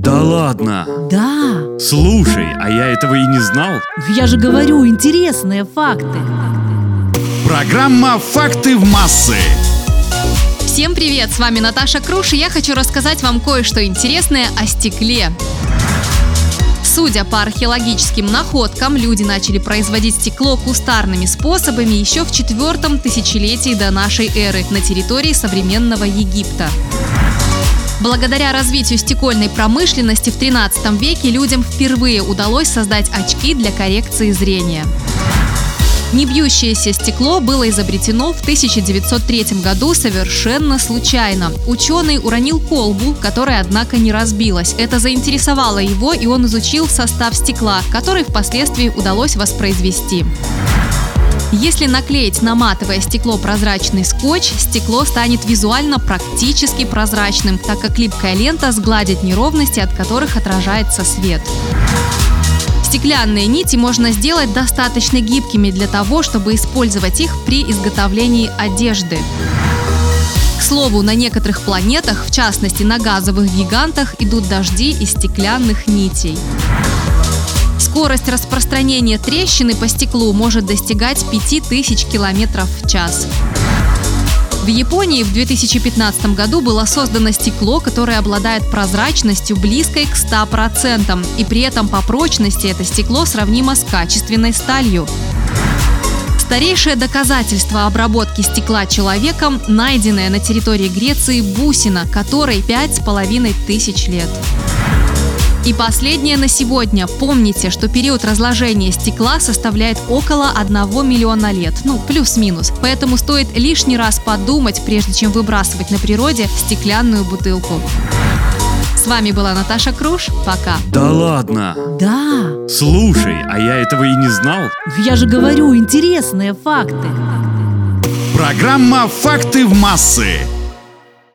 Да ладно. Да, Слушай, а я этого и не знал. я же говорю, интересные факты. Программа «Факты в массы». Всем привет! С вами Наташа Круш, и я хочу рассказать вам кое-что интересное о стекле. Судя по археологическим находкам, люди начали производить стекло кустарными способами еще в четвертом тысячелетии до нашей эры на территории современного Египта. Благодаря развитию стекольной промышленности в 13 веке людям впервые удалось создать очки для коррекции зрения. Небьющееся стекло было изобретено в 1903 году совершенно случайно. Ученый уронил колбу, которая, однако, не разбилась. Это заинтересовало его, и он изучил состав стекла, который впоследствии удалось воспроизвести. Если наклеить на матовое стекло прозрачный скотч, стекло станет визуально практически прозрачным, так как липкая лента сгладит неровности, от которых отражается свет. Стеклянные нити можно сделать достаточно гибкими для того, чтобы использовать их при изготовлении одежды. К слову, на некоторых планетах, в частности на газовых гигантах, идут дожди из стеклянных нитей. Скорость распространения трещины по стеклу может достигать 5000 км в час. В Японии в 2015 году было создано стекло, которое обладает прозрачностью близкой к 100%, и при этом по прочности это стекло сравнимо с качественной сталью. Старейшее доказательство обработки стекла человеком, найденное на территории Греции бусина, которой пять с половиной тысяч лет. И последнее на сегодня. Помните, что период разложения стекла составляет около 1 миллиона лет, ну, плюс-минус. Поэтому стоит лишний раз подумать, прежде чем выбрасывать на природе стеклянную бутылку. С вами была Наташа Круш. Пока. Да ладно. Да, Слушай, а я этого и не знал. я же говорю, интересные факты. Программа «Факты в массы».